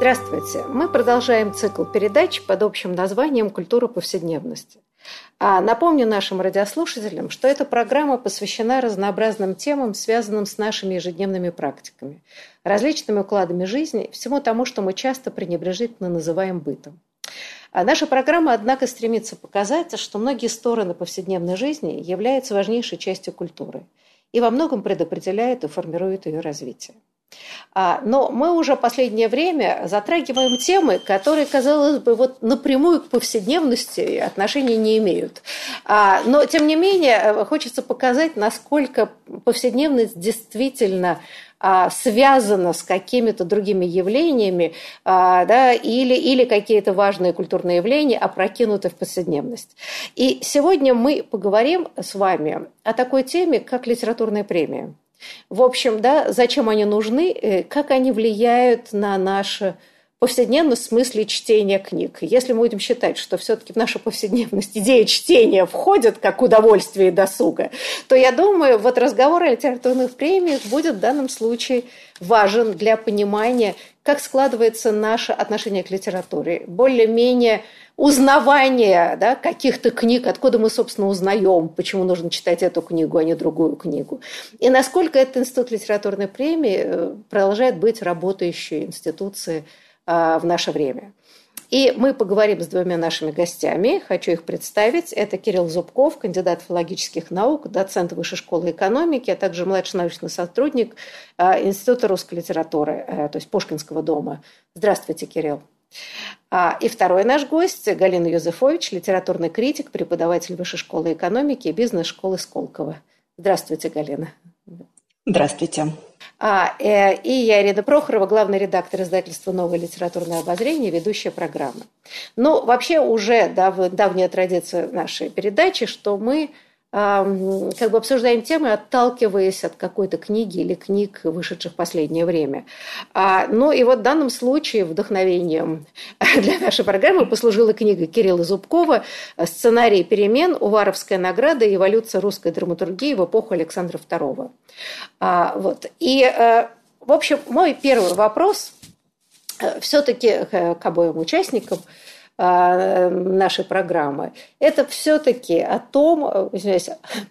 Здравствуйте. Мы продолжаем цикл передач под общим названием «Культура повседневности». А напомню нашим радиослушателям, что эта программа посвящена разнообразным темам, связанным с нашими ежедневными практиками, различными укладами жизни, всему тому, что мы часто пренебрежительно называем бытом. А наша программа, однако, стремится показать, что многие стороны повседневной жизни являются важнейшей частью культуры и во многом предопределяют и формируют ее развитие. А, но мы уже последнее время затрагиваем темы, которые, казалось бы, вот напрямую к повседневности отношения не имеют. А, но, тем не менее, хочется показать, насколько повседневность действительно а, связано с какими-то другими явлениями, да, или, или какие-то важные культурные явления опрокинуты в повседневность. И сегодня мы поговорим с вами о такой теме, как литературная премия. В общем, да, зачем они нужны, э, как они влияют на наше повседневном смысле чтения книг. Если мы будем считать, что все-таки в нашу повседневность идея чтения входит как удовольствие и досуга, то я думаю, вот разговор о литературных премиях будет в данном случае важен для понимания, как складывается наше отношение к литературе. Более-менее узнавание да, каких-то книг, откуда мы, собственно, узнаем, почему нужно читать эту книгу, а не другую книгу. И насколько этот институт литературной премии э, продолжает быть работающей институцией а, в наше время. И мы поговорим с двумя нашими гостями. Хочу их представить. Это Кирилл Зубков, кандидат филологических наук, доцент Высшей школы экономики, а также младший научный сотрудник а, Института русской литературы, э, то есть Пушкинского дома. Здравствуйте, Кирилл. А, и второй наш гость – Галина Юзефович, литературный критик, преподаватель Высшей школы экономики и бизнес-школы Сколково. Здравствуйте, Галина. Здравствуйте. А, э, и я, Ирина Прохорова, главный редактор издательства «Новое литературное обозрение», ведущая программы. Ну, вообще уже дав, давняя традиция нашей передачи, что мы как бы обсуждаем темы, отталкиваясь от какой-то книги или книг, вышедших в последнее время. А, ну и вот в данном случае вдохновением для нашей программы послужила книга Кирилла Зубкова «Сценарий перемен. Уваровская награда эволюция русской драматургии в эпоху Александра II». А, вот. И, э, в общем, мой первый вопрос э, все-таки к обоим участникам – а, нашей программы, это все-таки о том,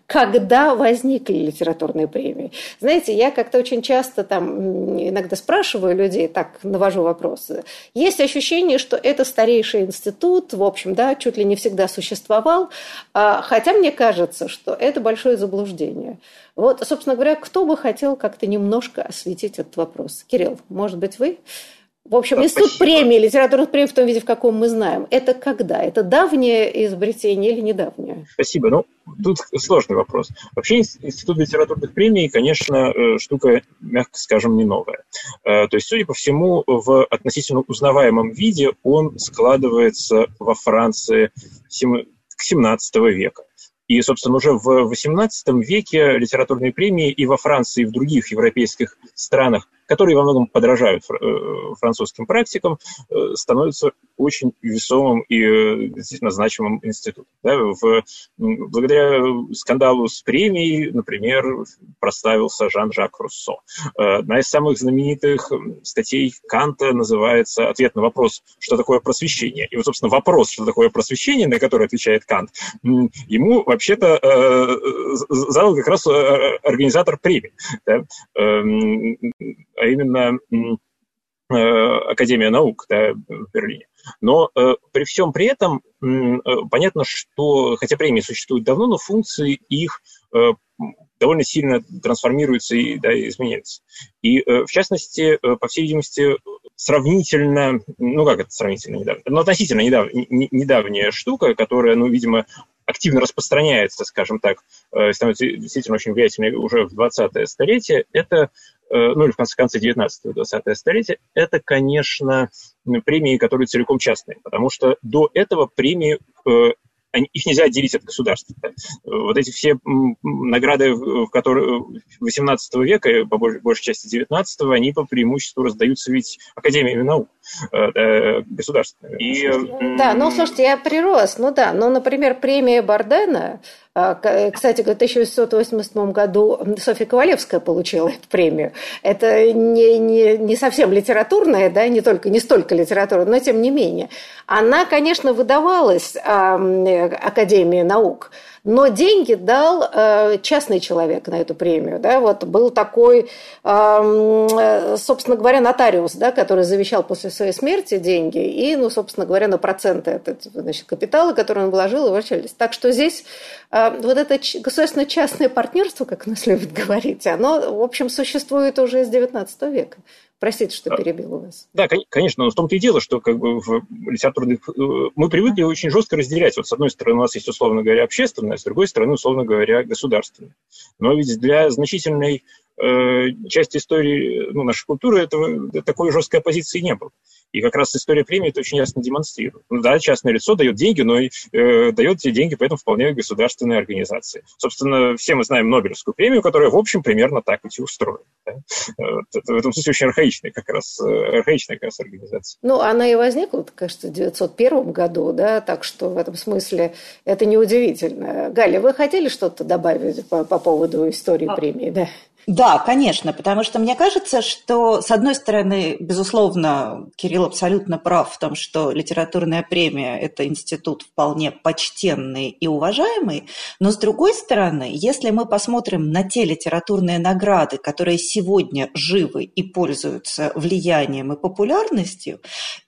когда возникли литературные премии. Знаете, я как-то очень часто там иногда спрашиваю людей, так навожу вопросы. Есть ощущение, что это старейший институт, в общем, да, чуть ли не всегда существовал, а, хотя мне кажется, что это большое заблуждение. Вот, собственно говоря, кто бы хотел как-то немножко осветить этот вопрос? Кирилл, может быть, вы? В общем, да, институт спасибо. премии, литературных премий в том виде, в каком мы знаем, это когда? Это давнее изобретение или недавнее? Спасибо. Ну, тут сложный вопрос. Вообще институт литературных премий, конечно, э, штука, мягко скажем, не новая. Э, то есть, судя по всему, в относительно узнаваемом виде он складывается во Франции к XVII века. И, собственно, уже в XVIII веке литературные премии и во Франции, и в других европейских странах которые во многом подражают э, французским практикам, э, становятся очень весомым и э, действительно значимым институтом. Да, в, благодаря скандалу с премией, например, проставился Жан-Жак Руссо. Одна из самых знаменитых статей Канта называется «Ответ на вопрос, что такое просвещение». И вот, собственно, вопрос, что такое просвещение, на который отвечает Кант, ему вообще-то задал как раз организатор премии. Да? А именно э, Академия наук да, в Берлине. Но э, при всем при этом э, понятно, что, хотя премии существуют давно, но функции их э, довольно сильно трансформируются и да, изменяются. И, э, в частности, э, по всей видимости, сравнительно, ну как это сравнительно недавно, но относительно недав, не, недавняя штука, которая, ну, видимо, активно распространяется, скажем так, э, становится действительно очень влиятельной уже в 20-е столетие, это ну или в конце, конце 19-20 столетия, это, конечно, премии, которые целиком частные, потому что до этого премии они, их нельзя отделить от государства. Вот эти все награды, в которые 18 века, по большей части 19 они по преимуществу раздаются ведь Академиями наук э, государственными. И, да, ну, слушайте, я прирос, ну да, ну, например, премия Бардена кстати, в 1888 году Софья Ковалевская получила эту премию. Это не, не, не совсем литературная, да, не только не столько литература, но тем не менее. Она, конечно, выдавалась Академии наук, но деньги дал э, частный человек на эту премию. Да? Вот был такой, э, собственно говоря, нотариус, да, который завещал после своей смерти деньги и, ну, собственно говоря, на проценты этот, значит, капитала, который он вложил, вращались. Так что здесь э, вот это государственно-частное партнерство, как у нас любят говорить, оно, в общем, существует уже с XIX века. Простите, что перебил у вас. Да, конечно, но в том-то и дело, что как бы в литературных... Э, мы привыкли очень жестко разделять. Вот с одной стороны у нас есть, условно говоря, общественное, с другой стороны, условно говоря, государственное. Но ведь для значительной э, части истории ну, нашей культуры этого, такой жесткой оппозиции не было. И как раз история премии это очень ясно демонстрирует. Ну, да, частное лицо дает деньги, но и э, дает эти деньги поэтому вполне государственной организации. Собственно, все мы знаем Нобелевскую премию, которая, в общем, примерно так и устроена. Да? Это, в этом смысле очень архаичная как раз, э, архаичная как раз организация. Ну, она и возникла, кажется, в 1901 году, да, так что в этом смысле это неудивительно. Галя, вы хотели что-то добавить по, по поводу истории а, премии, да? Да, конечно, потому что мне кажется, что, с одной стороны, безусловно, Кирилл абсолютно прав в том, что литературная премия – это институт вполне почтенный и уважаемый, но, с другой стороны, если мы посмотрим на те литературные награды, которые сегодня живы и пользуются влиянием и популярностью,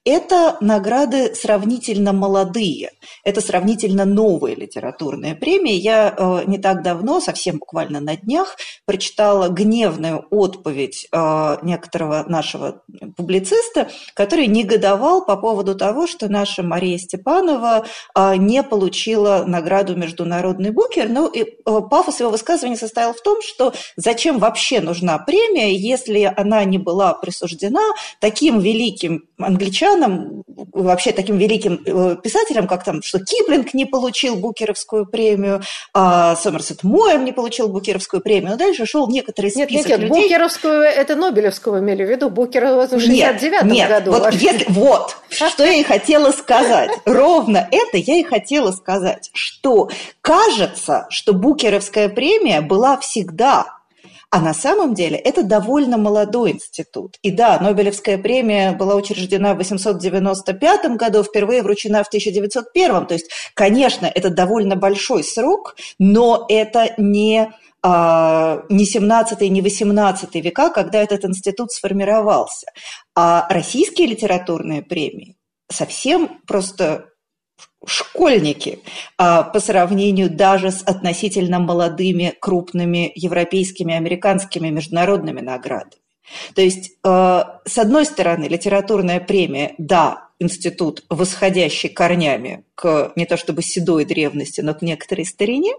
это награды сравнительно молодые, это сравнительно новые литературные премии. Я э, не так давно, совсем буквально на днях, прочитала гневную отповедь э, некоторого нашего публициста, который негодовал по поводу того, что наша Мария Степанова э, не получила награду «Международный букер». Ну, и э, пафос его высказывания состоял в том, что зачем вообще нужна премия, если она не была присуждена таким великим англичанам, вообще таким великим писателям, как там, что Киплинг не получил Букеровскую премию, а Сомерсет Моэм не получил Букеровскую премию. Но дальше шел некоторый некоторый нет, список нет, нет, людей... Букеровскую, это Нобелевскую имели в виду, Букера в 69 году. Вот, если, вот, что я и хотела сказать. Ровно это я и хотела сказать, что кажется, что Букеровская премия была всегда а на самом деле это довольно молодой институт. И да, Нобелевская премия была учреждена в 895 году, впервые вручена в 1901. То есть, конечно, это довольно большой срок, но это не а, не 17 не 18 века, когда этот институт сформировался. А российские литературные премии совсем просто школьники а, по сравнению даже с относительно молодыми крупными европейскими, американскими международными наградами. То есть, а, с одной стороны, литературная премия, да, институт, восходящий корнями к не то чтобы седой древности, но к некоторой старине,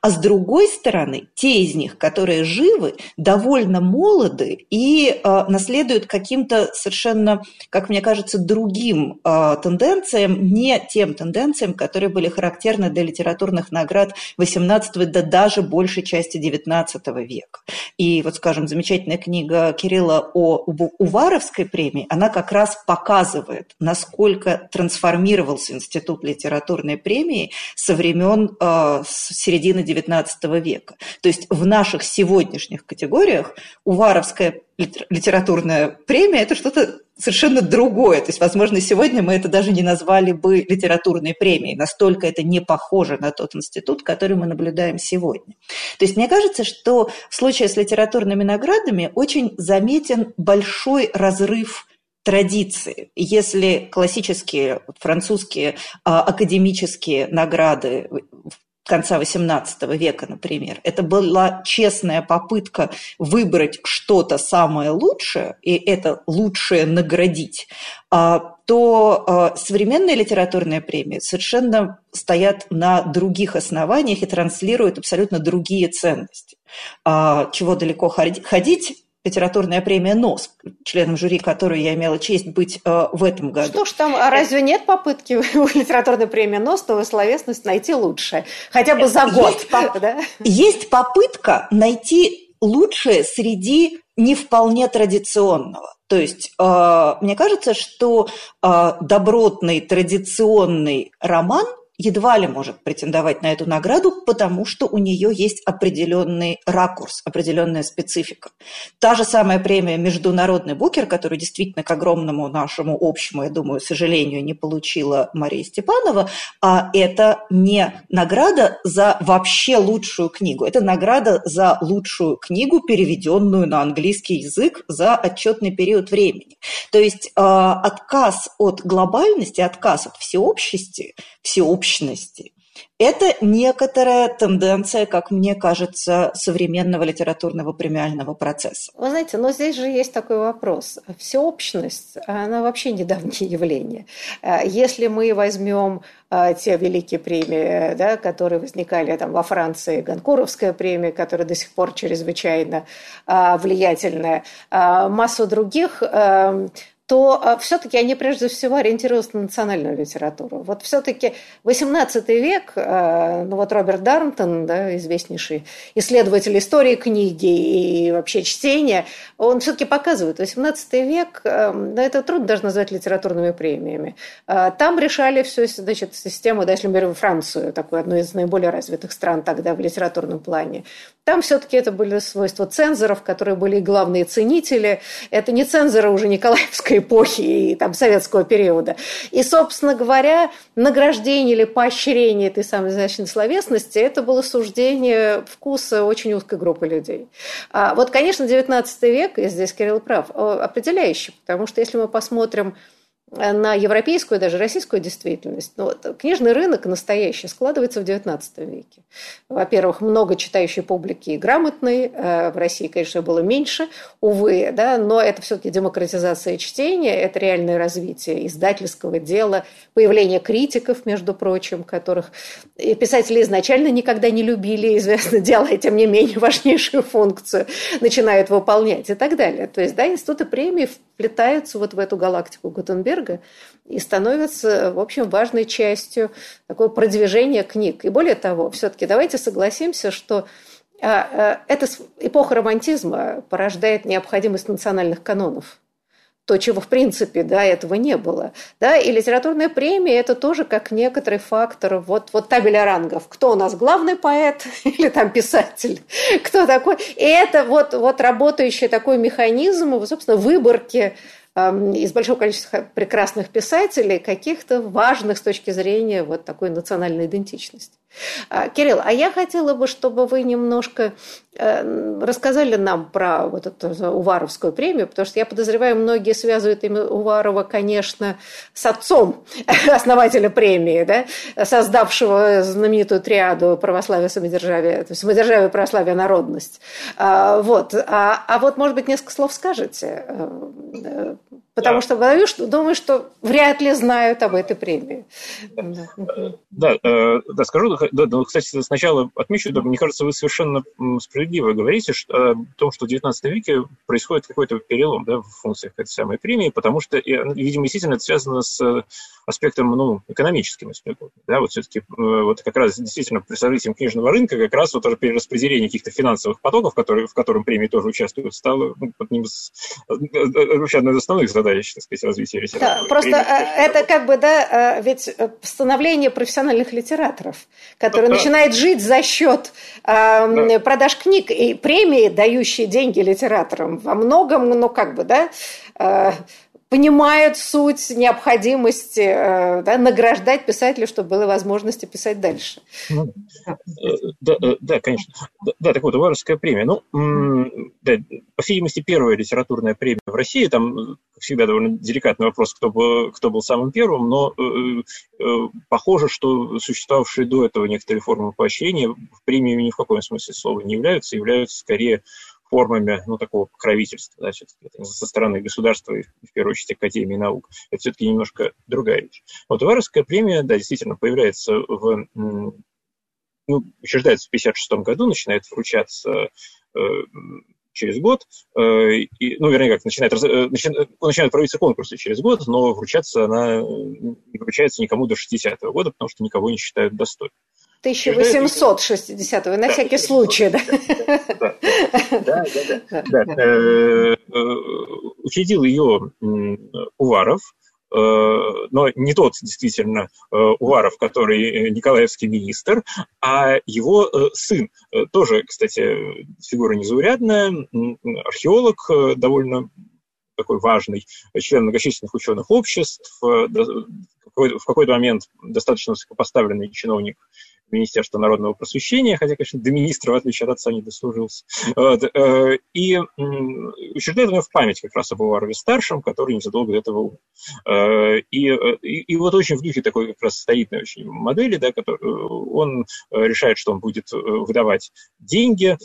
а с другой стороны, те из них, которые живы, довольно молоды и э, наследуют каким-то совершенно, как мне кажется, другим э, тенденциям, не тем тенденциям, которые были характерны для литературных наград XVIII да даже большей части XIX века. И вот, скажем, замечательная книга Кирилла о Уваровской премии, она как раз показывает, насколько трансформировался институт литературы литературной премии со времен э, середины XIX века. То есть в наших сегодняшних категориях Уваровская литературная премия – это что-то совершенно другое. То есть, возможно, сегодня мы это даже не назвали бы литературной премией. Настолько это не похоже на тот институт, который мы наблюдаем сегодня. То есть, мне кажется, что в случае с литературными наградами очень заметен большой разрыв традиции. Если классические французские а, академические награды конца XVIII века, например. Это была честная попытка выбрать что-то самое лучшее, и это лучшее наградить, а, то а, современные литературные премии совершенно стоят на других основаниях и транслируют абсолютно другие ценности. Чего далеко ходить, литературная премия НОС, членом жюри которой я имела честь быть э, в этом году. Что ж там, а разве нет попытки у литературной премии НОС новую словесность найти лучшее? Хотя бы за год. Есть, по- да? есть попытка найти лучшее среди не вполне традиционного. То есть э, мне кажется, что э, добротный традиционный роман едва ли может претендовать на эту награду, потому что у нее есть определенный ракурс, определенная специфика. Та же самая премия «Международный букер», которую действительно к огромному нашему общему, я думаю, сожалению, не получила Мария Степанова, а это не награда за вообще лучшую книгу, это награда за лучшую книгу, переведенную на английский язык за отчетный период времени. То есть э, отказ от глобальности, отказ от всеобщести, всеобщности общности. Это некоторая тенденция, как мне кажется, современного литературного премиального процесса. Вы знаете, но здесь же есть такой вопрос. Всеобщность, она вообще недавнее явление. Если мы возьмем э, те великие премии, да, которые возникали там, во Франции, Ганкуровская премия, которая до сих пор чрезвычайно э, влиятельная, массу других, то а, все-таки они прежде всего ориентировались на национальную литературу. Вот все-таки 18 век, а, ну вот Роберт Дарнтон, да, известнейший исследователь истории книги и вообще чтения, он все-таки показывает, 18 век, а, да, это трудно даже назвать литературными премиями. Там решали всю значит, систему, да, если мы берем Францию, такую одну из наиболее развитых стран тогда в литературном плане, там все-таки это были свойства цензоров, которые были главные ценители. Это не цензоры уже Николаевской эпохи и там, советского периода. И, собственно говоря, награждение или поощрение этой самой изящной словесности – это было суждение вкуса очень узкой группы людей. А вот, конечно, XIX век, и здесь Кирилл прав, определяющий, потому что если мы посмотрим на европейскую, даже российскую действительность. Но вот книжный рынок настоящий складывается в XIX веке. Во-первых, много читающей публики и грамотной. Э, в России, конечно, было меньше, увы, да, но это все-таки демократизация чтения, это реальное развитие издательского дела, появление критиков, между прочим, которых писатели изначально никогда не любили, известно дело, тем не менее важнейшую функцию начинают выполнять и так далее. То есть, да, институты премии вплетаются вот в эту галактику Гутенберга, Гутенберга и становится, в общем, важной частью такого продвижения книг. И более того, все-таки давайте согласимся, что а, а, эта эпоха романтизма порождает необходимость национальных канонов то, чего в принципе до этого не было. Да? И литературная премия – это тоже как некоторый фактор вот, вот табеля рангов. Кто у нас главный поэт или там писатель? Кто такой? И это вот, вот работающий такой механизм, собственно, выборки из большого количества прекрасных писателей, каких-то важных с точки зрения вот такой национальной идентичности. А, Кирилл, а я хотела бы, чтобы вы немножко э, рассказали нам про вот эту Уваровскую премию, потому что я подозреваю, многие связывают имя Уварова, конечно, с отцом основателя премии, да, создавшего знаменитую триаду православия, самодержавия, то есть самодержавие, православие, народность. А, вот. А, а вот, может быть, несколько слов скажете э, Потому да. что что, думаю, что вряд ли знают об этой премии. Да, э, да, скажу. Да, ну, кстати, сначала отмечу, да, мне кажется, вы совершенно справедливо говорите что, о том, что в XIX веке происходит какой-то перелом да, в функциях этой самой премии, потому что, видимо, действительно это связано с аспектом ну, экономическим, если да, вот все-таки э, вот как раз действительно при событием книжного рынка как раз вот перераспределение каких-то финансовых потоков, которые, в котором премии тоже участвуют, стало ну, одним из, э, вообще одной из основных задач так сказать, развития литературы. Да, просто э, это как бы, да, э, ведь становление профессиональных литераторов, который да, начинает жить за счет э, да. продаж книг и премии, дающие деньги литераторам, во многом, ну, как бы, да, понимают суть необходимости э, да, награждать писателя, чтобы было возможности писать дальше. Ну, да, э, да, конечно. Да, так вот, Уваровская премия. Ну, да, по всей видимости, первая литературная премия в России. Там, как всегда, довольно деликатный вопрос, кто был, кто был самым первым, но э, э, похоже, что существовавшие до этого некоторые формы поощрения в премии ни в каком смысле слова не являются, являются скорее формами ну, такого покровительства значит, со стороны государства и, в первую очередь, Академии наук. Это все-таки немножко другая вещь. Вот Уваровская премия, да, действительно, появляется в... Ну, учреждается в 1956 году, начинает вручаться э, через год, и, ну, вернее, как, начинает, начинает, начинают проводиться конкурсы через год, но вручаться она не вручается никому до 60-го года, потому что никого не считают достойным. 1860-го, на всякий случай, да? Да, да, да. да, да. Учредил ее Уваров, но не тот действительно Уваров, который Николаевский министр, а его сын, тоже, кстати, фигура незаурядная, археолог, довольно такой важный, член многочисленных ученых обществ, в какой-то момент достаточно высокопоставленный чиновник Министерства народного просвещения, хотя, конечно, до министра, в отличие от отца, не дослужился. Вот. Э, и учреждает у в память как раз об Уварове-старшем, который незадолго до этого умер. Э, и, и, и вот очень в духе такой как раз стоитной очень модели, да, который, он решает, что он будет выдавать деньги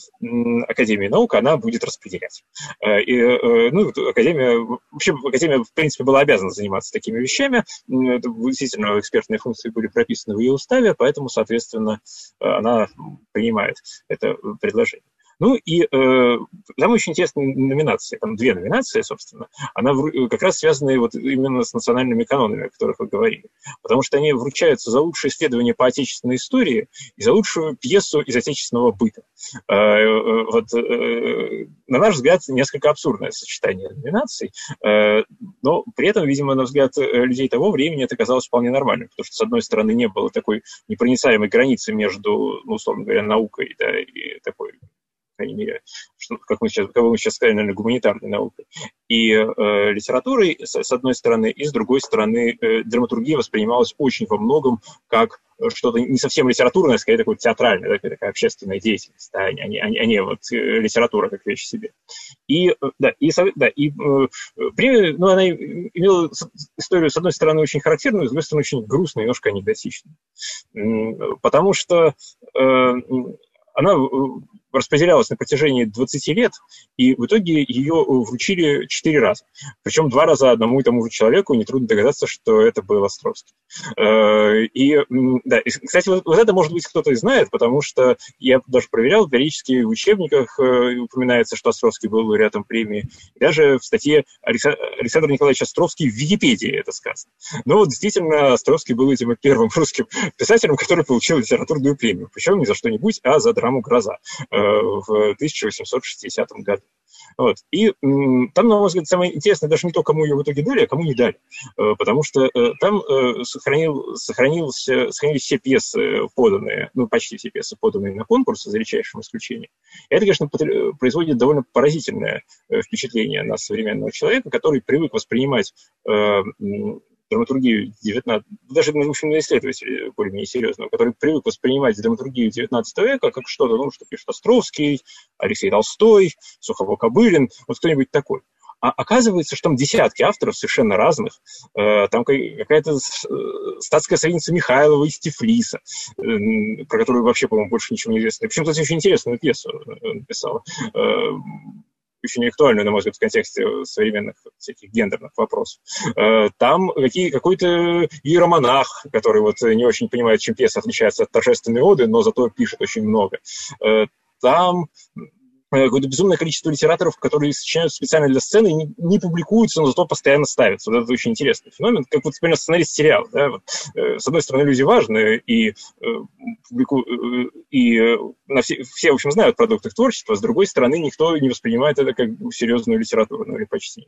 Академии наук, она будет распределять. Э, и, ну, Академия, вообще Академия, в принципе, была обязана заниматься такими вещами. Действительно, экспертные функции были прописаны в ее уставе, поэтому, соответственно, соответственно, э, она принимает это предложение. Ну и э, там очень интересные номинации, там две номинации, собственно, она в, как раз связаны вот именно с национальными канонами, о которых вы говорили, потому что они вручаются за лучшее исследование по отечественной истории и за лучшую пьесу из отечественного быта. Э, э, вот, э, на наш взгляд, несколько абсурдное сочетание номинаций, э, но при этом, видимо, на взгляд э, людей того времени это казалось вполне нормальным, потому что, с одной стороны, не было такой непроницаемой границы между, ну, условно говоря, наукой да, и такой крайней мере, что, как, мы сейчас, как мы сейчас сказали, наверное, гуманитарной наукой, и э, литературой, с, с одной стороны, и с другой стороны, э, драматургия воспринималась очень во многом как что-то не совсем литературное, а скорее такое театральное, такая, такая общественная деятельность, да, а, не, а, не, а не вот э, литература как вещь себе. И, э, да, и, да, и э, премия, ну, она имела историю, с одной стороны, очень характерную, с другой стороны, очень грустную, немножко анекдотичную. Потому что э, она распределялась на протяжении 20 лет, и в итоге ее вручили 4 раза. Причем два раза одному и тому же человеку, нетрудно догадаться, что это был Островский. Э, и, да, и, кстати, вот, вот это, может быть, кто-то и знает, потому что я даже проверял, периодически в учебниках э, упоминается, что Островский был лауреатом премии. И даже в статье Александр Николаевич Островский в Википедии это сказано. Но вот действительно Островский был этим первым русским писателем, который получил литературную премию. Причем не за что-нибудь, а за драму «Гроза» в 1860 году. Вот. И там, на мой взгляд, самое интересное даже не то, кому ее в итоге дали, а кому не дали. Э, потому что э, там э, сохранил, сохранился, сохранились все пьесы поданные, ну, почти все пьесы поданные на конкурс, за редчайшим исключением. И это, конечно, производит довольно поразительное впечатление на современного человека, который привык воспринимать драматургию 19... Даже, в общем, на исследователей более-менее серьезного, который привык воспринимать драматургию 19 века как что-то, ну, что пишет Островский, Алексей Толстой, Сухово Кобылин, вот кто-нибудь такой. А оказывается, что там десятки авторов совершенно разных. Э, там какая-то э, статская советница Михайлова из Тифлиса, э, про которую вообще, по-моему, больше ничего не известно. Причем, кстати, очень интересную пьесу написала очень актуальную, на мой взгляд, в контексте современных всяких гендерных вопросов. Э, там какие, какой-то иеромонах, который вот не очень понимает, чем пьеса отличается от торжественной оды, но зато пишет очень много. Э, там Э, какое-то безумное количество литераторов, которые сочиняют специально для сцены, не, не публикуются, но зато постоянно ставятся. Вот это очень интересный феномен, как вот, например, сценарист сериала. Да? Вот, э, с одной стороны, люди важные, и, э, публику... Э, и э, на все, все, в общем, знают продукты их творчества, с другой стороны, никто не воспринимает это как серьезную литературу, ну или почти.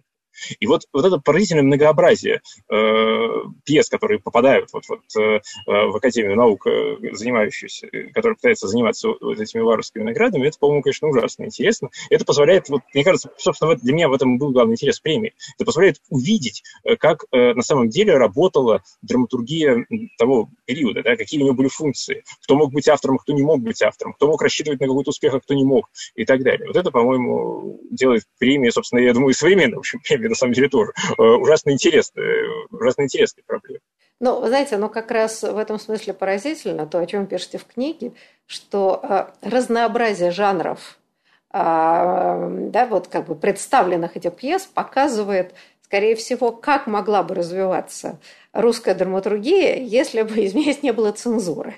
И вот, вот это поразительное многообразие э, пьес, которые попадают вот, вот, э, в Академию наук, э, занимающуюся, которые пытаются заниматься вот этими варварскими наградами, это, по-моему, конечно, ужасно интересно. Это позволяет, вот, мне кажется, собственно, для меня в этом был главный интерес премии. Это позволяет увидеть, э, как э, на самом деле работала драматургия того периода, да, какие у нее были функции, кто мог быть автором, кто не мог быть автором, кто мог рассчитывать на какой-то успех, а кто не мог, и так далее. Вот это, по-моему, делает премию, собственно, я думаю, современной, в общем, премии, на самом деле, тоже э, ужасно интересная, ужасно интересная проблема. Ну, вы знаете, ну как раз в этом смысле поразительно то, о чем пишете в книге, что э, разнообразие жанров а, да, вот как бы представленных этих пьес показывает скорее всего, как могла бы развиваться русская драматургия, если бы, извиняюсь, не было цензуры.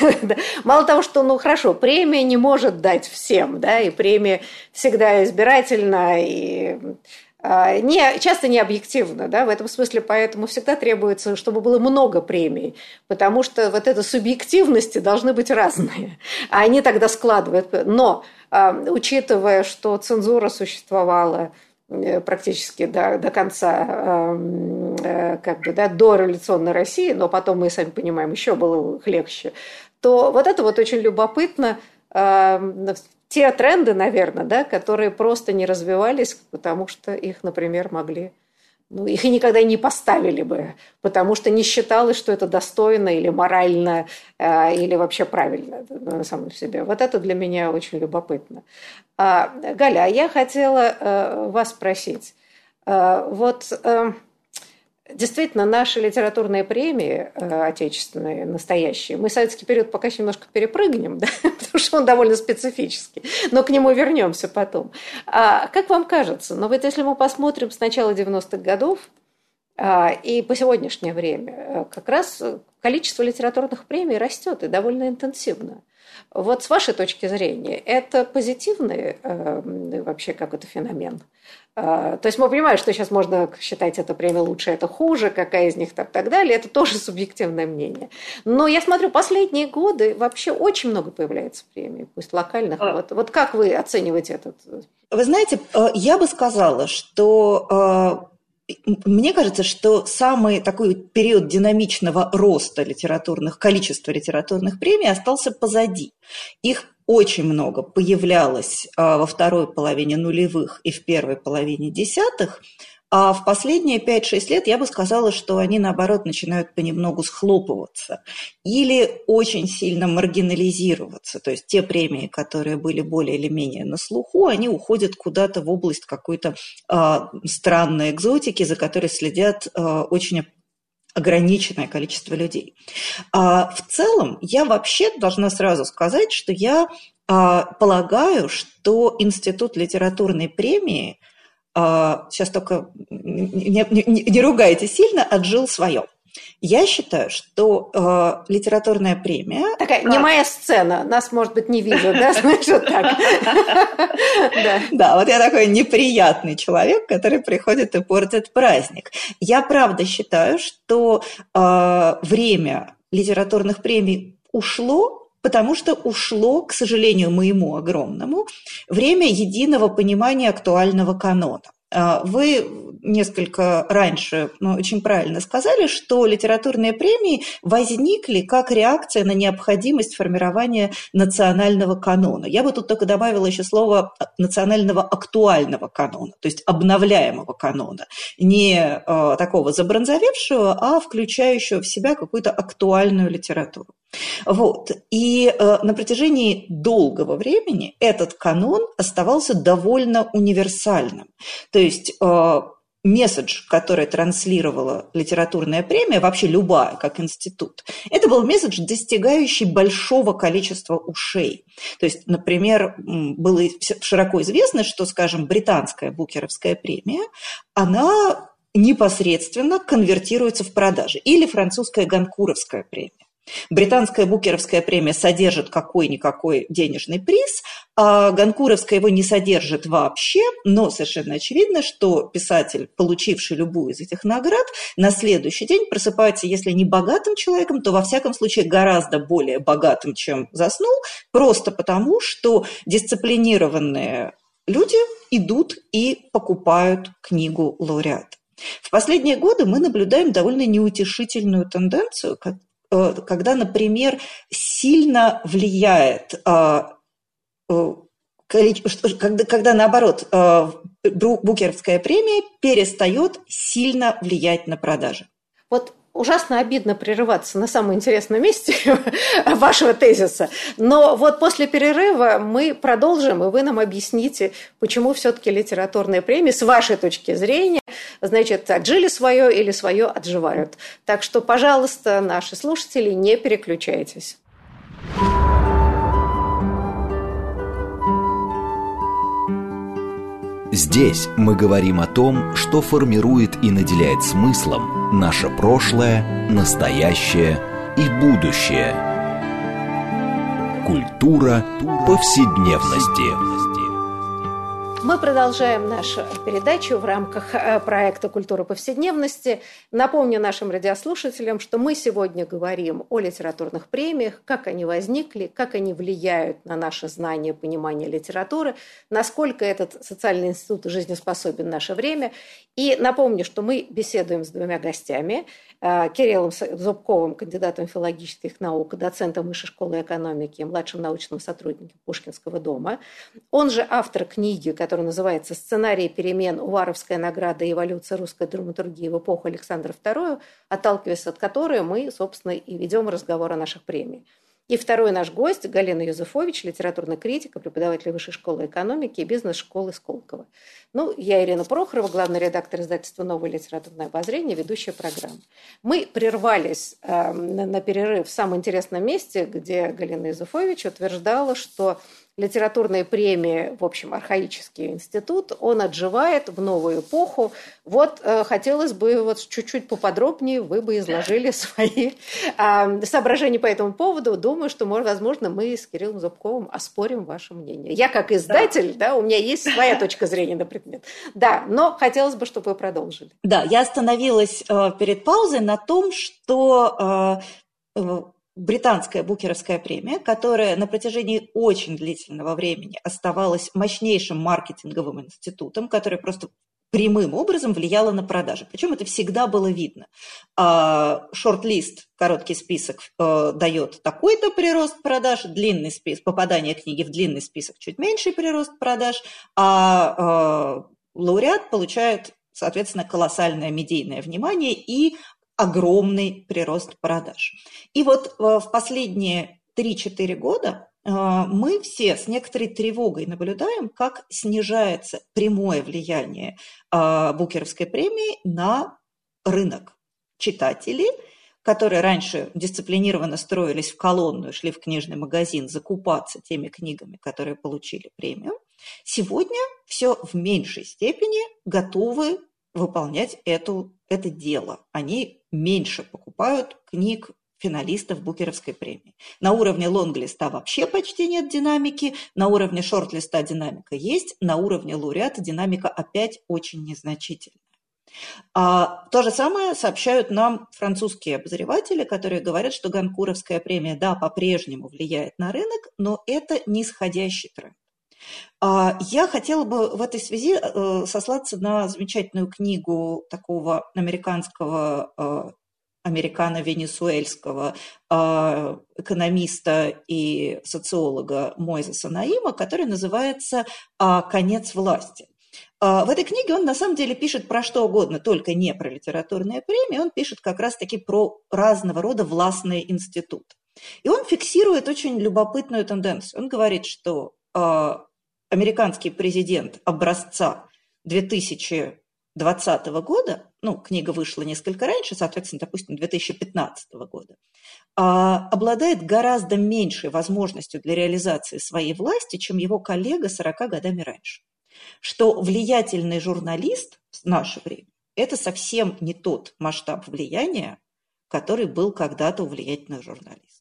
Мало того, что, ну хорошо, премия не может дать всем, да, и премия всегда избирательна, и не, часто не объективно, да, в этом смысле, поэтому всегда требуется, чтобы было много премий, потому что вот это субъективности должны быть разные, а они тогда складывают. Но а, учитывая, что цензура существовала э, практически до, до конца, э, как бы, да, до революционной России, но потом, мы сами понимаем, еще было легче, то вот это вот очень любопытно те тренды, наверное, да, которые просто не развивались, потому что их, например, могли ну, их и никогда не поставили бы, потому что не считалось, что это достойно или морально, э, или вообще правильно на самом себе. Вот это для меня очень любопытно. А, Галя, а я хотела э, вас спросить. Э, вот э, Действительно, наши литературные премии э, отечественные, настоящие, мы советский период пока еще немножко перепрыгнем, да, потому что он довольно специфический, но к нему вернемся потом. А как вам кажется, но вот если мы посмотрим с начала 90-х годов а, и по сегодняшнее время, э, как раз количество литературных премий растет и довольно интенсивно. Вот с вашей точки зрения, это позитивный э, вообще какой-то феномен? Э, то есть мы понимаем, что сейчас можно считать это премия лучше, это хуже, какая из них так, так далее. Это тоже субъективное мнение. Но я смотрю, последние годы вообще очень много появляется премий, пусть локальных. А... Вот, вот как вы оцениваете этот? Вы знаете, э, я бы сказала, что э, мне кажется, что самый такой период динамичного роста литературных, количества литературных премий остался позади. Их очень много появлялось а, во второй половине нулевых и в первой половине десятых – а в последние 5-6 лет я бы сказала, что они, наоборот, начинают понемногу схлопываться или очень сильно маргинализироваться. То есть те премии, которые были более или менее на слуху, они уходят куда-то в область какой-то э, странной экзотики, за которой следят э, очень ограниченное количество людей. А в целом, я вообще должна сразу сказать, что я а, полагаю, что Институт литературной премии – сейчас а, только не, не, не ругайте сильно, отжил свое. Я считаю, что э, литературная премия... Такая как... не моя сцена, нас, может быть, не видят, да, знаешь, вот так. Да, вот я такой неприятный человек, который приходит и портит праздник. Я правда считаю, что э, время литературных премий ушло потому что ушло, к сожалению моему огромному, время единого понимания актуального канона. А, вы несколько раньше ну, очень правильно сказали, что литературные премии возникли как реакция на необходимость формирования национального канона. Я бы тут только добавила еще слово национального актуального канона, то есть обновляемого канона. Не э, такого забронзовевшего, а включающего в себя какую-то актуальную литературу. Вот. И э, на протяжении долгого времени этот канон оставался довольно универсальным. То есть э, месседж, который транслировала литературная премия, вообще любая, как институт, это был месседж, достигающий большого количества ушей. То есть, например, было широко известно, что, скажем, британская букеровская премия, она непосредственно конвертируется в продажи. Или французская Ганкуровская премия. Британская Букеровская премия содержит какой-никакой денежный приз, а Ганкуровская его не содержит вообще, но совершенно очевидно, что писатель, получивший любую из этих наград, на следующий день просыпается, если не богатым человеком, то во всяком случае гораздо более богатым, чем заснул, просто потому, что дисциплинированные люди идут и покупают книгу лауреата. В последние годы мы наблюдаем довольно неутешительную тенденцию, когда, например, сильно влияет а, э, когда, когда наоборот э, букеровская премия перестает сильно влиять на продажи. Вот ужасно обидно прерываться на самом интересном месте вашего тезиса. Но вот после перерыва мы продолжим, и вы нам объясните, почему все-таки литературные премии, с вашей точки зрения, значит, отжили свое или свое отживают. Так что, пожалуйста, наши слушатели, не переключайтесь. Здесь мы говорим о том, что формирует и наделяет смыслом наше прошлое, настоящее и будущее. Культура повседневности. Мы продолжаем нашу передачу в рамках э, проекта «Культура повседневности». Напомню нашим радиослушателям, что мы сегодня говорим о литературных премиях, как они возникли, как они влияют на наше знание, понимание литературы, насколько этот социальный институт жизнеспособен в наше время. И напомню, что мы беседуем с двумя гостями. Э, Кириллом Зубковым, кандидатом филологических наук, доцентом Высшей школы экономики, младшим научным сотрудником Пушкинского дома. Он же автор книги, который называется «Сценарий перемен. Уваровская награда и эволюция русской драматургии в эпоху Александра II», отталкиваясь от которой мы, собственно, и ведем разговор о наших премиях. И второй наш гость – Галина Юзефович, литературный критик, преподаватель Высшей школы экономики и бизнес-школы Сколково. Ну, я Ирина Прохорова, главный редактор издательства «Новое литературное обозрение», ведущая программы. Мы прервались э, на, на перерыв в самом интересном месте, где Галина Юзефович утверждала, что литературные премии, в общем, архаический институт, он отживает в новую эпоху. Вот э, хотелось бы вот чуть-чуть поподробнее вы бы изложили свои э, соображения по этому поводу. Думаю, что, может, возможно, мы с Кириллом Зубковым оспорим ваше мнение. Я как издатель, да, да у меня есть своя точка зрения на предмет. Да, но хотелось бы, чтобы вы продолжили. Да, я остановилась э, перед паузой на том, что э, э британская букеровская премия, которая на протяжении очень длительного времени оставалась мощнейшим маркетинговым институтом, который просто прямым образом влияла на продажи. Причем это всегда было видно. А, шорт-лист, короткий список, э, дает такой-то прирост продаж, длинный список, попадание книги в длинный список чуть меньший прирост продаж, а э, лауреат получает соответственно, колоссальное медийное внимание и огромный прирост продаж. И вот э, в последние 3-4 года э, мы все с некоторой тревогой наблюдаем, как снижается прямое влияние э, Букеровской премии на рынок. Читатели, которые раньше дисциплинированно строились в колонну, шли в книжный магазин закупаться теми книгами, которые получили премию, сегодня все в меньшей степени готовы выполнять эту, это дело. Они меньше покупают книг финалистов Букеровской премии. На уровне лонглиста вообще почти нет динамики, на уровне шортлиста динамика есть, на уровне лауреата динамика опять очень незначительная. А, то же самое сообщают нам французские обозреватели, которые говорят, что Ганкуровская премия, да, по-прежнему влияет на рынок, но это нисходящий тренд. А, я хотела бы в этой связи э, сослаться на замечательную книгу такого американского э, американо-венесуэльского э, экономиста и социолога Мойзеса Наима, который называется «Конец власти». В этой книге он на самом деле пишет про что угодно, только не про литературные премии, он пишет как раз-таки про разного рода властные институты. И он фиксирует очень любопытную тенденцию. Он говорит, что американский президент образца 2020 года, ну, книга вышла несколько раньше, соответственно, допустим, 2015 года, а, обладает гораздо меньшей возможностью для реализации своей власти, чем его коллега 40 годами раньше. Что влиятельный журналист в наше время – это совсем не тот масштаб влияния, который был когда-то у влиятельных журналистов.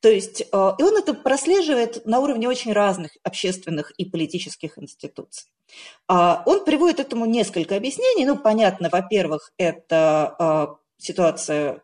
То есть, э, и он это прослеживает на уровне очень разных общественных и политических институций. А, он приводит этому несколько объяснений. Ну, понятно, во-первых, это а, ситуация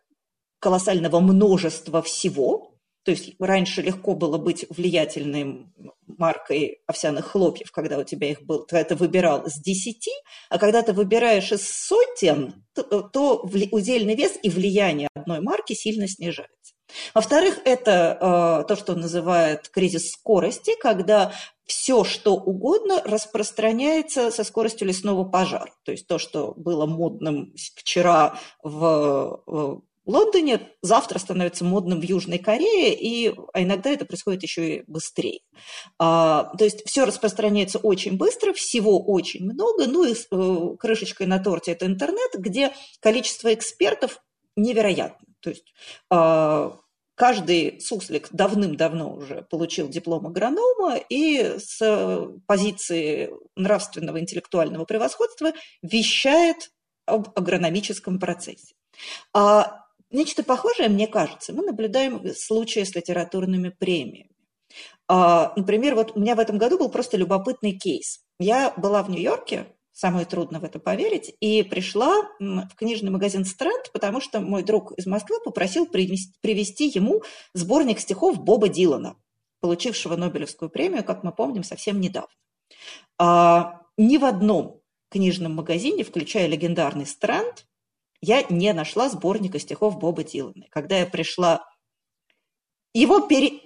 колоссального множества всего, то есть раньше легко было быть влиятельным маркой овсяных хлопьев, когда у тебя их был, ты это выбирал с десяти, а когда ты выбираешь из сотен, то, то удельный вес и влияние одной марки сильно снижается. Во-вторых, это э, то, что называют кризис скорости, когда все, что угодно распространяется со скоростью лесного пожара. То есть то, что было модным вчера в, в Лондоне, завтра становится модным в Южной Корее, и, а иногда это происходит еще и быстрее. А, то есть все распространяется очень быстро, всего очень много, ну и э, крышечкой на торте это интернет, где количество экспертов невероятно. То есть а, каждый суслик давным-давно уже получил диплом агронома и с позиции нравственного интеллектуального превосходства вещает об агрономическом процессе. А нечто похожее, мне кажется, мы наблюдаем в случае с литературными премиями. А, например, вот у меня в этом году был просто любопытный кейс. Я была в Нью-Йорке, самое трудно в это поверить, и пришла в книжный магазин «Стрэнд», потому что мой друг из Москвы попросил привезти ему сборник стихов Боба Дилана, получившего Нобелевскую премию, как мы помним, совсем недавно. А, ни в одном книжном магазине, включая легендарный «Стрэнд», я не нашла сборника стихов Боба Дилана. Когда я пришла... Его, пере...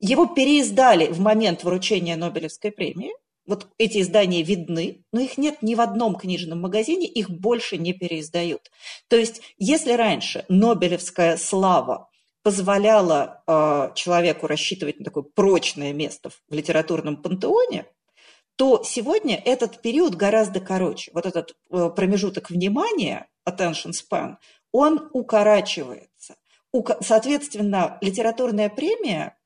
Его переиздали в момент вручения Нобелевской премии. Вот эти издания видны, но их нет ни в одном книжном магазине, их больше не переиздают. То есть, если раньше Нобелевская слава позволяла э, человеку рассчитывать на такое прочное место в литературном пантеоне, то сегодня этот период гораздо короче. Вот этот э, промежуток внимания, attention span, он укорачивается. Соответственно, литературная премия,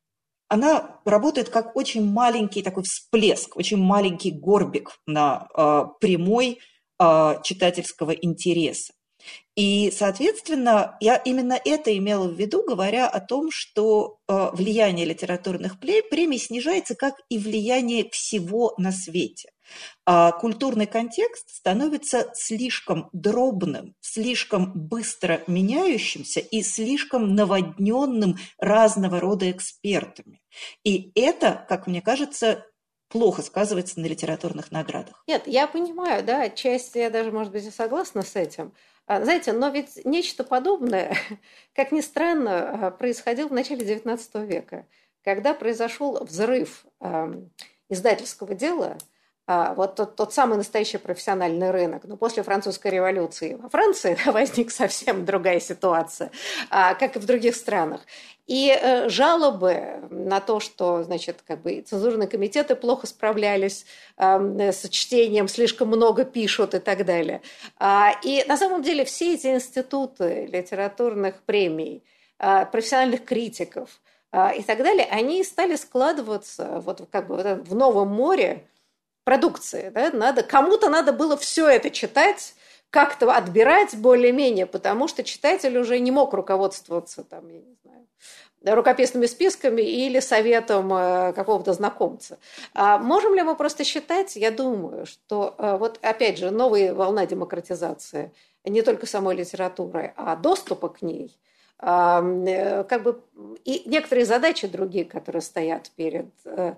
она работает как очень маленький такой всплеск, очень маленький горбик на э, прямой э, читательского интереса. И, соответственно, я именно это имела в виду, говоря о том, что э, влияние литературных премий снижается, как и влияние всего на свете. А культурный контекст становится слишком дробным, слишком быстро меняющимся и слишком наводненным разного рода экспертами. И это, как мне кажется, плохо сказывается на литературных наградах. Нет, я понимаю, да, отчасти я даже, может быть, и согласна с этим. А, знаете, но ведь нечто подобное, как ни странно, а, происходило в начале XIX века, когда произошел взрыв издательского дела – вот тот, тот самый настоящий профессиональный рынок. Но после французской революции во Франции возник совсем другая ситуация, а, как и в других странах. И э, жалобы на то, что значит, как бы цензурные комитеты плохо справлялись с чтением, слишком много пишут и так далее. А, и на самом деле все эти институты литературных премий, профессиональных критиков и так далее, они стали складываться вот как бы в новом море, продукции. Да? Надо, кому-то надо было все это читать, как-то отбирать более-менее, потому что читатель уже не мог руководствоваться там, я не знаю, рукописными списками или советом э, какого-то знакомца. А можем ли мы просто считать, я думаю, что э, вот опять же новая волна демократизации не только самой литературы, а доступа к ней, э, как бы и некоторые задачи другие, которые стоят перед а,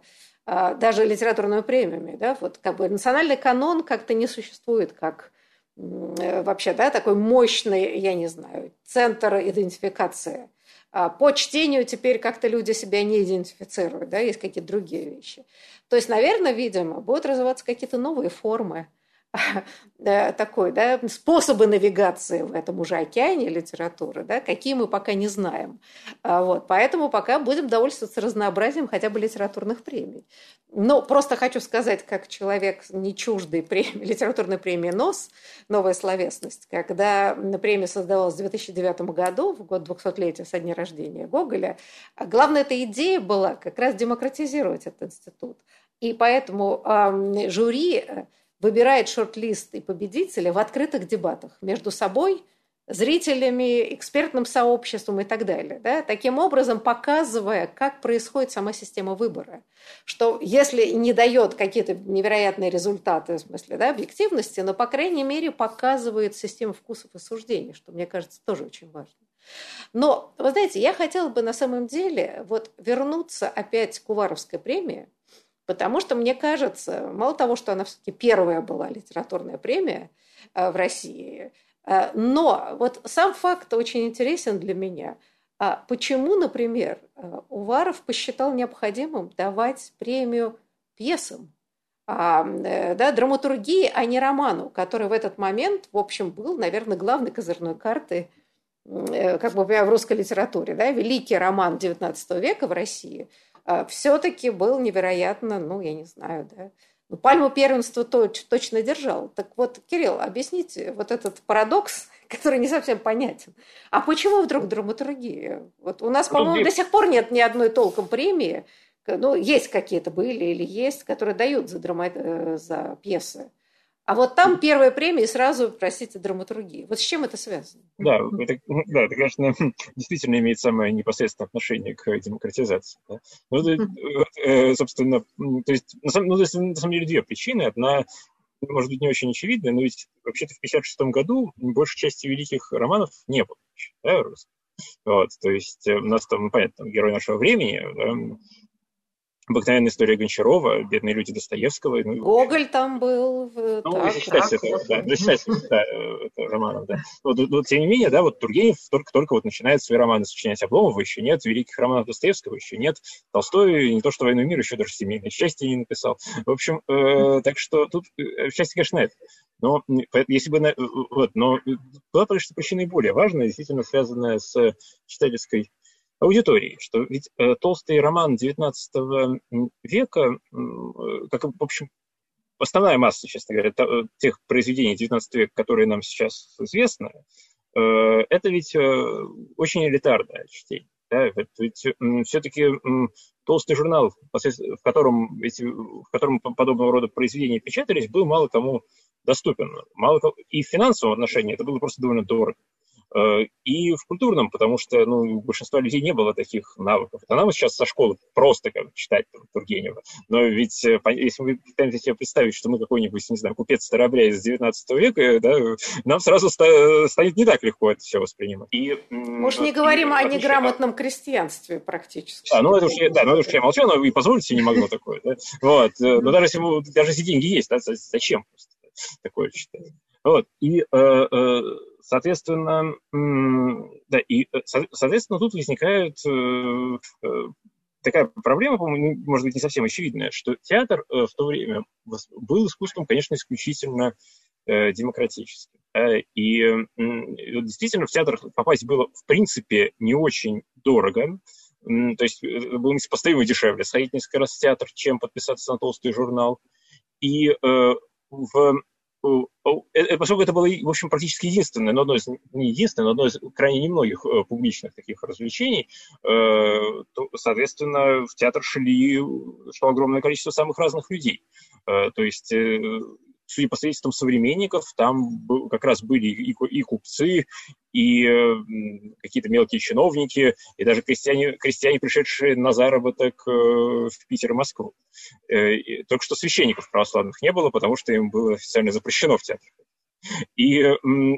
даже литературными премиями. Да? Вот как бы национальный канон как-то не существует как э, вообще да, такой мощный, я не знаю, центр идентификации. А по чтению теперь как-то люди себя не идентифицируют, да, есть какие-то другие вещи. То есть, наверное, видимо, будут развиваться какие-то новые формы такой, да, способы навигации в этом уже океане литературы, да, какие мы пока не знаем. А вот, поэтому пока будем довольствоваться разнообразием хотя бы литературных премий. Но просто хочу сказать, как человек не чуждый премии, литературной премии НОС «Новая словесность», когда премия создавалась в 2009 году, в год 200-летия со дня рождения Гоголя, а главная эта идея была как раз демократизировать этот институт. И поэтому э, жюри выбирает шорт-лист и победителя в открытых дебатах между собой, зрителями, экспертным сообществом и так далее. Да? Таким образом, показывая, как происходит сама система выбора. Что если не дает какие-то невероятные результаты, в смысле да, объективности, но, по крайней мере, показывает систему вкусов и суждений, что, мне кажется, тоже очень важно. Но, вы знаете, я хотела бы на самом деле вот вернуться опять к Уваровской премии, Потому что, мне кажется, мало того, что она все-таки первая была литературная премия э, в России, э, но вот сам факт очень интересен для меня. А почему, например, э, Уваров посчитал необходимым давать премию пьесам, а, да, драматургии, а не роману, который в этот момент, в общем, был, наверное, главной козырной картой как бы в русской литературе. Да, великий роман XIX века в России – все-таки был невероятно, ну, я не знаю, да, Ну, пальму первенства точно держал. Так вот, Кирилл, объясните вот этот парадокс, который не совсем понятен. А почему вдруг драматургия? Вот у нас, по-моему, до сих пор нет ни одной толком премии. Ну, есть какие-то были или есть, которые дают за, драма... Э, за пьесы. А вот там первая премия и сразу, простите, драматургия. Вот с чем это связано? Да, это, да, это конечно, действительно имеет самое непосредственное отношение к демократизации. Да? Ну, это, собственно, то есть, на самом, ну, то есть, на самом деле две причины. Одна, может быть, не очень очевидная, но ведь вообще-то в 1956 году большей части великих романов не было. Да, вот, то есть э, у нас там, ну, понятно, там, герой нашего времени, да, Обыкновенная история Гончарова, бедные люди Достоевского. Ну, Гоголь там был. Ну, так, если считать так. это, да, если считать да, это романом, да. Но, но, тем не менее, да, вот Тургенев только, только вот начинает свои романы сочинять Обломова, еще нет великих романов Достоевского, еще нет. Толстой не то что «Войну и мир», еще даже «Семейное счастье» не написал. В общем, э, так что тут э, счастье, конечно, это. Но если бы... Вот, но была, конечно, причина и более важная, действительно связанная с читательской аудитории, что ведь э, толстый роман XIX века, э, как, в общем, основная масса, честно говоря, э, тех произведений XIX века, которые нам сейчас известны, это ведь очень элитарное чтение. Да, ведь все-таки толстый журнал, в котором, эти, в котором подобного рода произведения печатались, был мало кому доступен. Мало кому, и в финансовом отношении это было просто довольно дорого. Э, и в культурном, потому что ну, у большинства людей не было таких навыков. Это нам сейчас со школы просто как читать там, Тургенева. Но ведь э, если мы пытаемся себе представить, что мы какой-нибудь, не знаю, купец Старобря из 19 века, да, нам сразу станет не так легко это все воспринимать. И, Может, не говорим о неграмотном крестьянстве практически. А, ну это уж, я, да, ну это уж я молчу, но и позволить себе не могу такое. Да? Вот. Э, но даже если, даже если деньги есть, да, зачем просто такое читать? Вот. И Соответственно, да, и, э, соответственно, тут возникает э, э, такая проблема, по-моему, может быть, не совсем очевидная, что театр в то время был искусством, конечно, исключительно демократическим. И действительно в театр попасть было, в принципе, не очень дорого. То есть было несопоставимо дешевле сходить несколько раз в театр, чем подписаться на толстый журнал. И в поскольку это было, в общем, практически единственное, но одно из, не единственное, но одно из крайне немногих э, публичных таких развлечений, то, соответственно, в театр шли, шло огромное количество самых разных людей. То есть судя по свидетельствам современников, там как раз были и, и купцы, и какие-то мелкие чиновники, и даже крестьяне, крестьяне пришедшие на заработок э, в Питер и Москву. Э, только что священников православных не было, потому что им было официально запрещено в театр. И,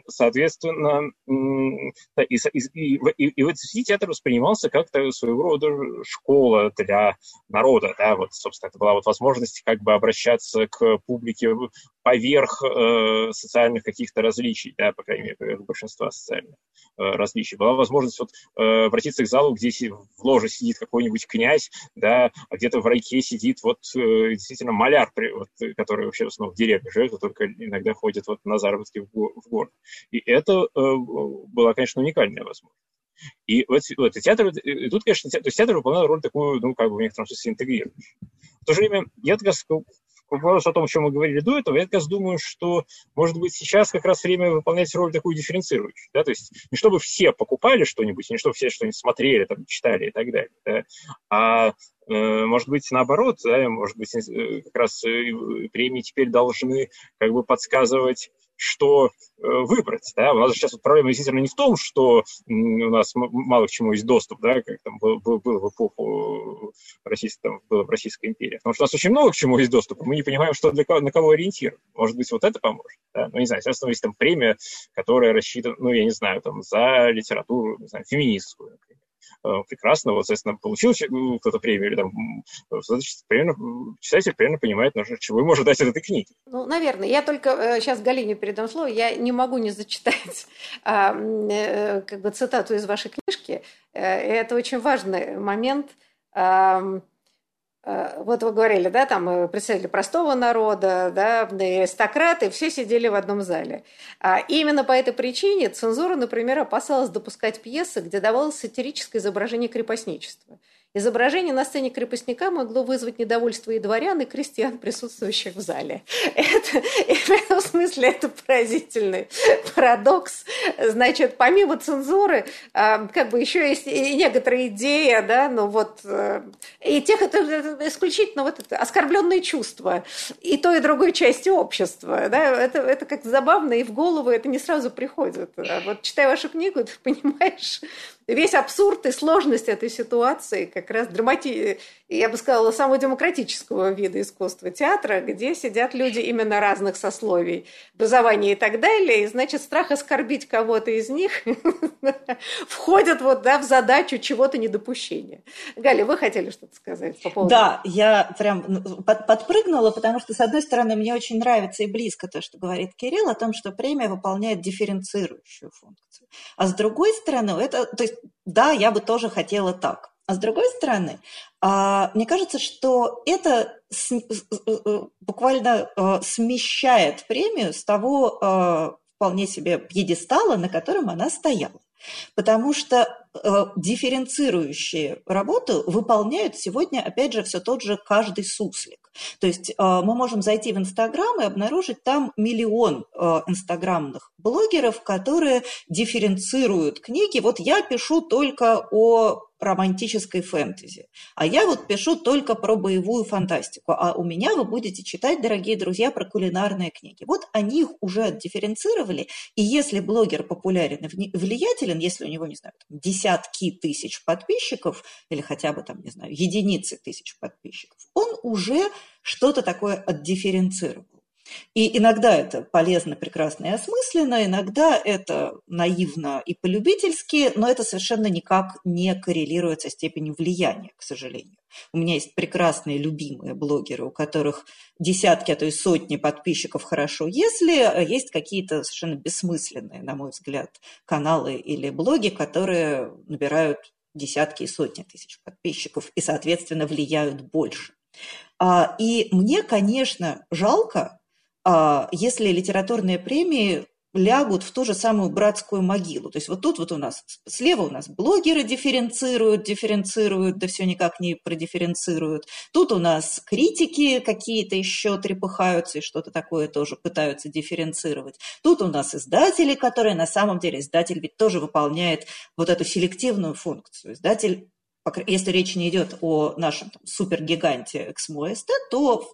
соответственно, и, и, и, и в этой связи театр воспринимался как своего рода школа для народа. Да? Вот, собственно, это была вот возможность как бы обращаться к публике поверх э, социальных каких-то различий, да, по крайней мере, поверх большинства социальных э, различий. Была возможность вот, э, обратиться к залу, где в ложе сидит какой-нибудь князь, да, а где-то в райке сидит вот э, действительно маляр, вот, который вообще в основном в деревне живет, а только иногда ходит вот на заработки в, в город. И это э, была, конечно, уникальная возможность. И вот, вот и театр, и тут, конечно, театр, то есть театр выполнял роль такую, ну, как бы в некотором смысле интегрирующую. В то же время я как вопросу о том, о чем мы говорили до этого, я как раз думаю, что, может быть, сейчас как раз время выполнять роль такую дифференцирующую. Да? То есть не чтобы все покупали что-нибудь, не чтобы все что-нибудь смотрели, там, читали и так далее, да? а э, может быть, наоборот, да, может быть, э, как раз э, премии теперь должны как бы подсказывать что э, выбрать. Да? У нас сейчас вот проблема действительно не в том, что у нас мало к чему есть доступ, да, как там был, был, был в эпоху российской, там, было в Российской империи. Потому что у нас очень много к чему есть доступ, мы не понимаем, что для кого, на кого ориентировать. Может быть, вот это поможет. Да? Ну, не знаю, естественно, есть там премия, которая рассчитана, ну, я не знаю, там, за литературу, не знаю, феминистскую, например. Э, прекрасно, вот, соответственно, получил кто-то премию, или там, примерно, читатель примерно понимает, ну, чего ему ожидать от этой книги. Ну, наверное. Я только сейчас э, Галине передам слово, я не могу не зачитать а, э, как бы цитату из вашей книжки. Это очень важный момент Э, вот вы говорили, да, там э, представители простого народа, да, аристократы, все сидели в одном зале. А именно по этой причине цензура, например, опасалась допускать пьесы, где давалось сатирическое изображение крепостничества. Изображение на сцене крепостника могло вызвать недовольство и дворян, и крестьян, присутствующих в зале. Это, в этом смысле это поразительный парадокс. Значит, помимо цензуры, а, как бы еще есть и некоторые идеи, да, ну вот, э, и тех, это, это исключительно вот это оскорбленные чувства, и той, и другой части общества, да, это, это как забавно, и в голову это не сразу приходит. Вот читая вашу книгу, ты понимаешь, весь абсурд и сложность этой ситуации, как раз драмати... я бы сказала, самого демократического вида искусства театра, где сидят люди именно разных сословий, образования и так далее, и, значит, страх оскорбить кого-то из них входит вот, да, в задачу чего-то недопущения. Галя, вы хотели что-то сказать по поводу... Да, я прям ну, подпрыгнула, потому что, с одной стороны, мне очень нравится и близко то, что говорит Кирилл, о том, что премия выполняет дифференцирующую функцию. А с другой стороны, это, то есть да, я бы тоже хотела так. А с другой стороны, а, мне кажется, что это э, э, буквально э, смещает премию с того вполне себе пьедестала, на котором она стояла. Потому что э, дифференцирующие работы выполняют сегодня, опять же, все тот же каждый суслик. То есть э, мы можем зайти в Инстаграм и обнаружить там миллион э, инстаграмных блогеров, которые дифференцируют книги. Вот я пишу только о романтической фэнтези. А я вот пишу только про боевую фантастику. А у меня вы будете читать, дорогие друзья, про кулинарные книги. Вот они их уже отдифференцировали. И если блогер популярен и влиятелен, если у него, не знаю, там, десятки тысяч подписчиков или хотя бы там, не знаю, единицы тысяч подписчиков, он уже что-то такое отдифференцировал. И иногда это полезно, прекрасно и осмысленно, иногда это наивно и полюбительски, но это совершенно никак не коррелирует со степенью влияния, к сожалению. У меня есть прекрасные любимые блогеры, у которых десятки, а то и сотни подписчиков хорошо, если есть какие-то совершенно бессмысленные, на мой взгляд, каналы или блоги, которые набирают десятки и сотни тысяч подписчиков и, соответственно, влияют больше. А, и мне, конечно, жалко, если литературные премии лягут в ту же самую братскую могилу. То есть вот тут вот у нас, слева у нас блогеры дифференцируют, дифференцируют, да все никак не продифференцируют. Тут у нас критики какие-то еще трепыхаются и что-то такое тоже пытаются дифференцировать. Тут у нас издатели, которые на самом деле, издатель ведь тоже выполняет вот эту селективную функцию. Издатель если речь не идет о нашем там, супергиганте XMOST, то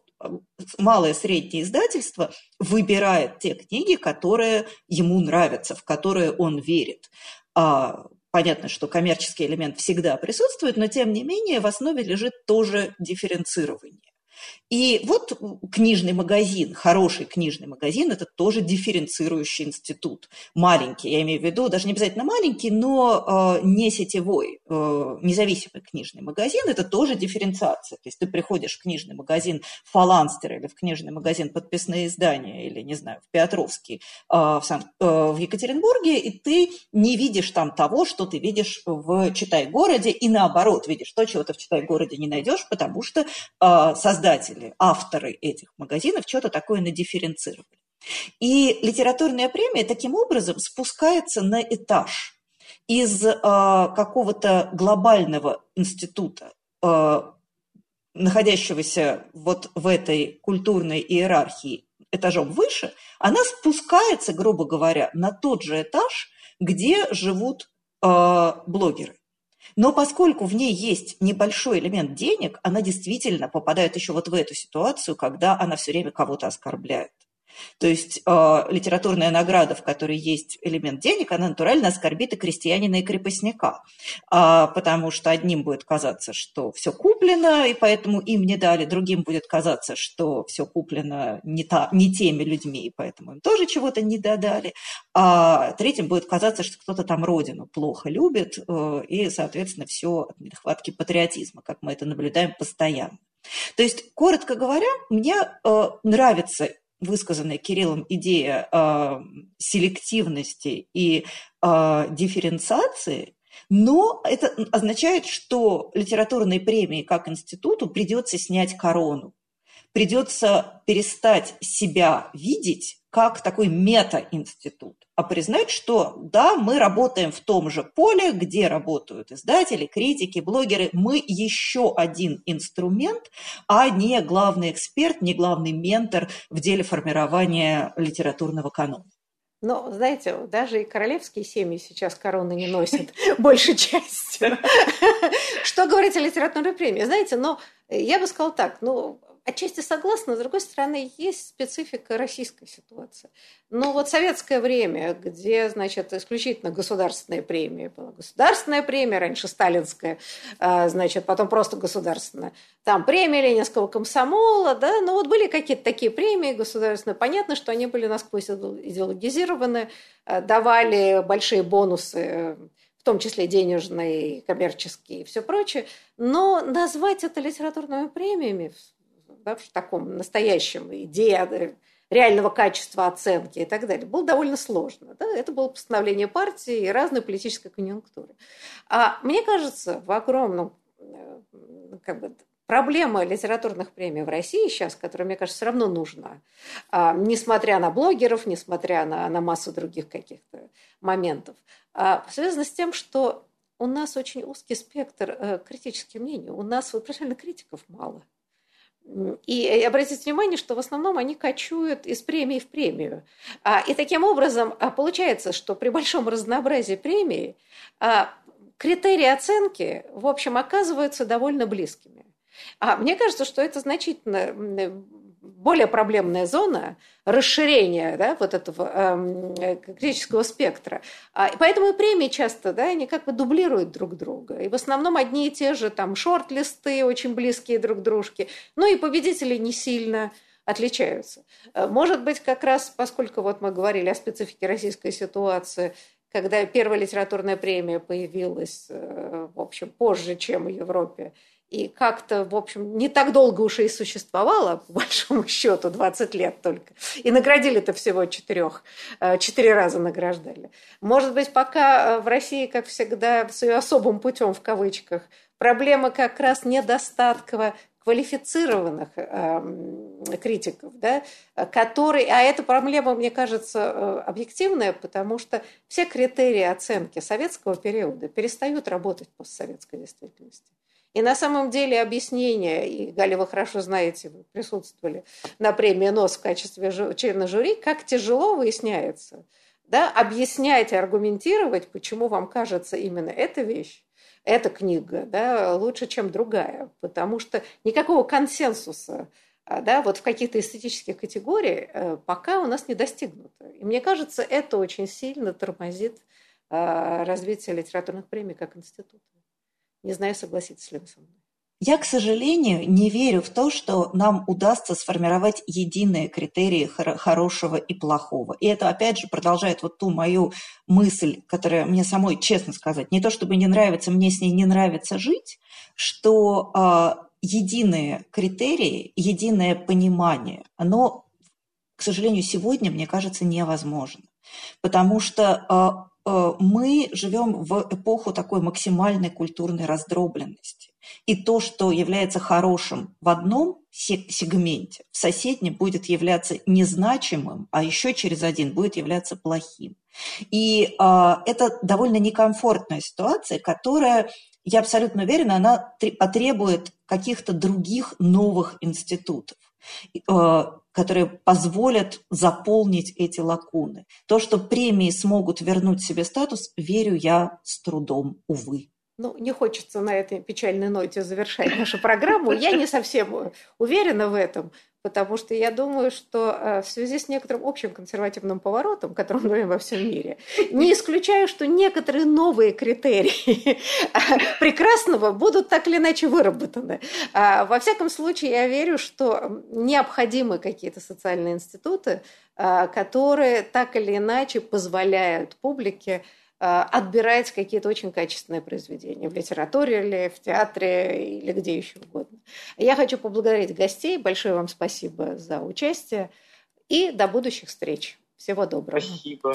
малое среднее издательство выбирает те книги, которые ему нравятся, в которые он верит. А, понятно, что коммерческий элемент всегда присутствует, но тем не менее в основе лежит тоже дифференцирование. И вот книжный магазин, хороший книжный магазин, это тоже дифференцирующий институт. Маленький, я имею в виду, даже не обязательно маленький, но э, не сетевой, э, независимый книжный магазин, это тоже дифференциация. То есть ты приходишь в книжный магазин Фаланстер или в книжный магазин подписные издания, или, не знаю, в Петровский, э, в, Сан- в Екатеринбурге, и ты не видишь там того, что ты видишь в Читай-городе, и наоборот, видишь то, чего ты в Читай-городе не найдешь, потому что создатель создатели, авторы этих магазинов что-то такое надифференцировали. И литературная премия таким образом спускается на этаж из э, какого-то глобального института, э, находящегося вот в этой культурной иерархии этажом выше, она спускается, грубо говоря, на тот же этаж, где живут э, блогеры. Но поскольку в ней есть небольшой элемент денег, она действительно попадает еще вот в эту ситуацию, когда она все время кого-то оскорбляет. То есть э, литературная награда, в которой есть элемент денег, она натурально оскорбит и крестьянина, и крепостника, э, потому что одним будет казаться, что все куплено, и поэтому им не дали, другим будет казаться, что все куплено не, та, не теми людьми, и поэтому им тоже чего-то не додали, а третьим будет казаться, что кто-то там родину плохо любит, э, и, соответственно, все от нехватки патриотизма, как мы это наблюдаем постоянно. То есть, коротко говоря, мне э, нравится высказанная Кириллом идея э, селективности и э, дифференциации, но это означает, что литературной премии как институту придется снять корону. Придется перестать себя видеть как такой мета-институт, а признать, что да, мы работаем в том же поле, где работают издатели, критики, блогеры. Мы еще один инструмент, а не главный эксперт, не главный ментор в деле формирования литературного канона. Но, знаете, даже и королевские семьи сейчас короны не носят большей частью. Что говорить о литературной премии? Знаете, но я бы сказала так, ну, Отчасти согласна, с другой стороны, есть специфика российской ситуации. Но вот советское время, где, значит, исключительно государственная премия была. Государственная премия, раньше сталинская, а, значит, потом просто государственная. Там премия Ленинского комсомола, да, но вот были какие-то такие премии государственные. Понятно, что они были насквозь идеологизированы, а, давали большие бонусы в том числе денежные, коммерческие и все прочее. Но назвать это литературными премиями да, в таком настоящем идее реального качества оценки и так далее, было довольно сложно. Да? Это было постановление партии и разной политической конъюнктуры. А мне кажется, в огромном э, как бы, проблема литературных премий в России сейчас, которая, мне кажется, все равно нужна, а, несмотря на блогеров, несмотря на, на массу других каких-то моментов, а, связана с тем, что у нас очень узкий спектр э, критических мнений. У нас, вот, профессиональных критиков мало – и обратите внимание, что в основном они кочуют из премии в премию. А, и таким образом а, получается, что при большом разнообразии премий а, критерии оценки, в общем, оказываются довольно близкими. А мне кажется, что это значительно более проблемная зона расширения да, вот этого э, критического спектра. А, поэтому и премии часто, да, они как бы дублируют друг друга. И в основном одни и те же там шорт-листы, очень близкие друг к дружке. Ну и победители не сильно отличаются. Э, может быть, как раз, поскольку вот мы говорили о специфике российской ситуации, когда первая литературная премия появилась, э, в общем, позже, чем в Европе, и как-то, в общем, не так долго уже и существовала, по большому счету, 20 лет только. И наградили-то всего четырех, э, четыре раза награждали. Может быть, пока э, в России, как всегда, с ее особым путем, в кавычках, проблема как раз недостатка квалифицированных э, критиков, да, которые, а эта проблема, мне кажется, э, объективная, потому что все критерии оценки советского периода перестают работать в постсоветской действительности. И на самом деле объяснение, и Галя, вы хорошо знаете, вы присутствовали на премии НОС в качестве члена жюри, как тяжело выясняется, да, объяснять и аргументировать, почему вам кажется именно эта вещь, эта книга да, лучше, чем другая, потому что никакого консенсуса а, да, вот в каких-то эстетических категориях э, пока у нас не достигнуто. И мне кажется, это очень сильно тормозит а, развитие литературных премий как института. Не знаю, согласитесь ли вы со мной. Я, к сожалению, не верю в то, что нам удастся сформировать единые критерии хорошего и плохого. И это, опять же, продолжает вот ту мою мысль, которая мне самой, честно сказать, не то чтобы не нравится, мне с ней не нравится жить, что э, единые критерии, единое понимание, оно, к сожалению, сегодня, мне кажется, невозможно. Потому что Э, мы живем в эпоху такой максимальной культурной раздробленности. И то, что является хорошим в одном сегменте, в соседнем будет являться незначимым, а еще через один будет являться плохим. И а, это довольно некомфортная ситуация, которая, я абсолютно уверена, она потребует каких-то других новых институтов. Э, которые позволят заполнить эти лакуны. То, что премии смогут вернуть себе статус, верю я с трудом, увы. Ну, не хочется на этой печальной ноте завершать нашу программу. Я не совсем уверена в этом потому что я думаю, что э, в связи с некоторым общим консервативным поворотом, который мы во всем мире, не исключаю, что некоторые новые критерии прекрасного будут так или иначе выработаны. А, во всяком случае, я верю, что необходимы какие-то социальные институты, которые так или иначе позволяют публике Э, отбирать какие-то очень качественные произведения в литературе или в театре или где еще угодно. Я хочу поблагодарить гостей. Большое вам спасибо за участие и до будущих встреч. Всего доброго. Спасибо.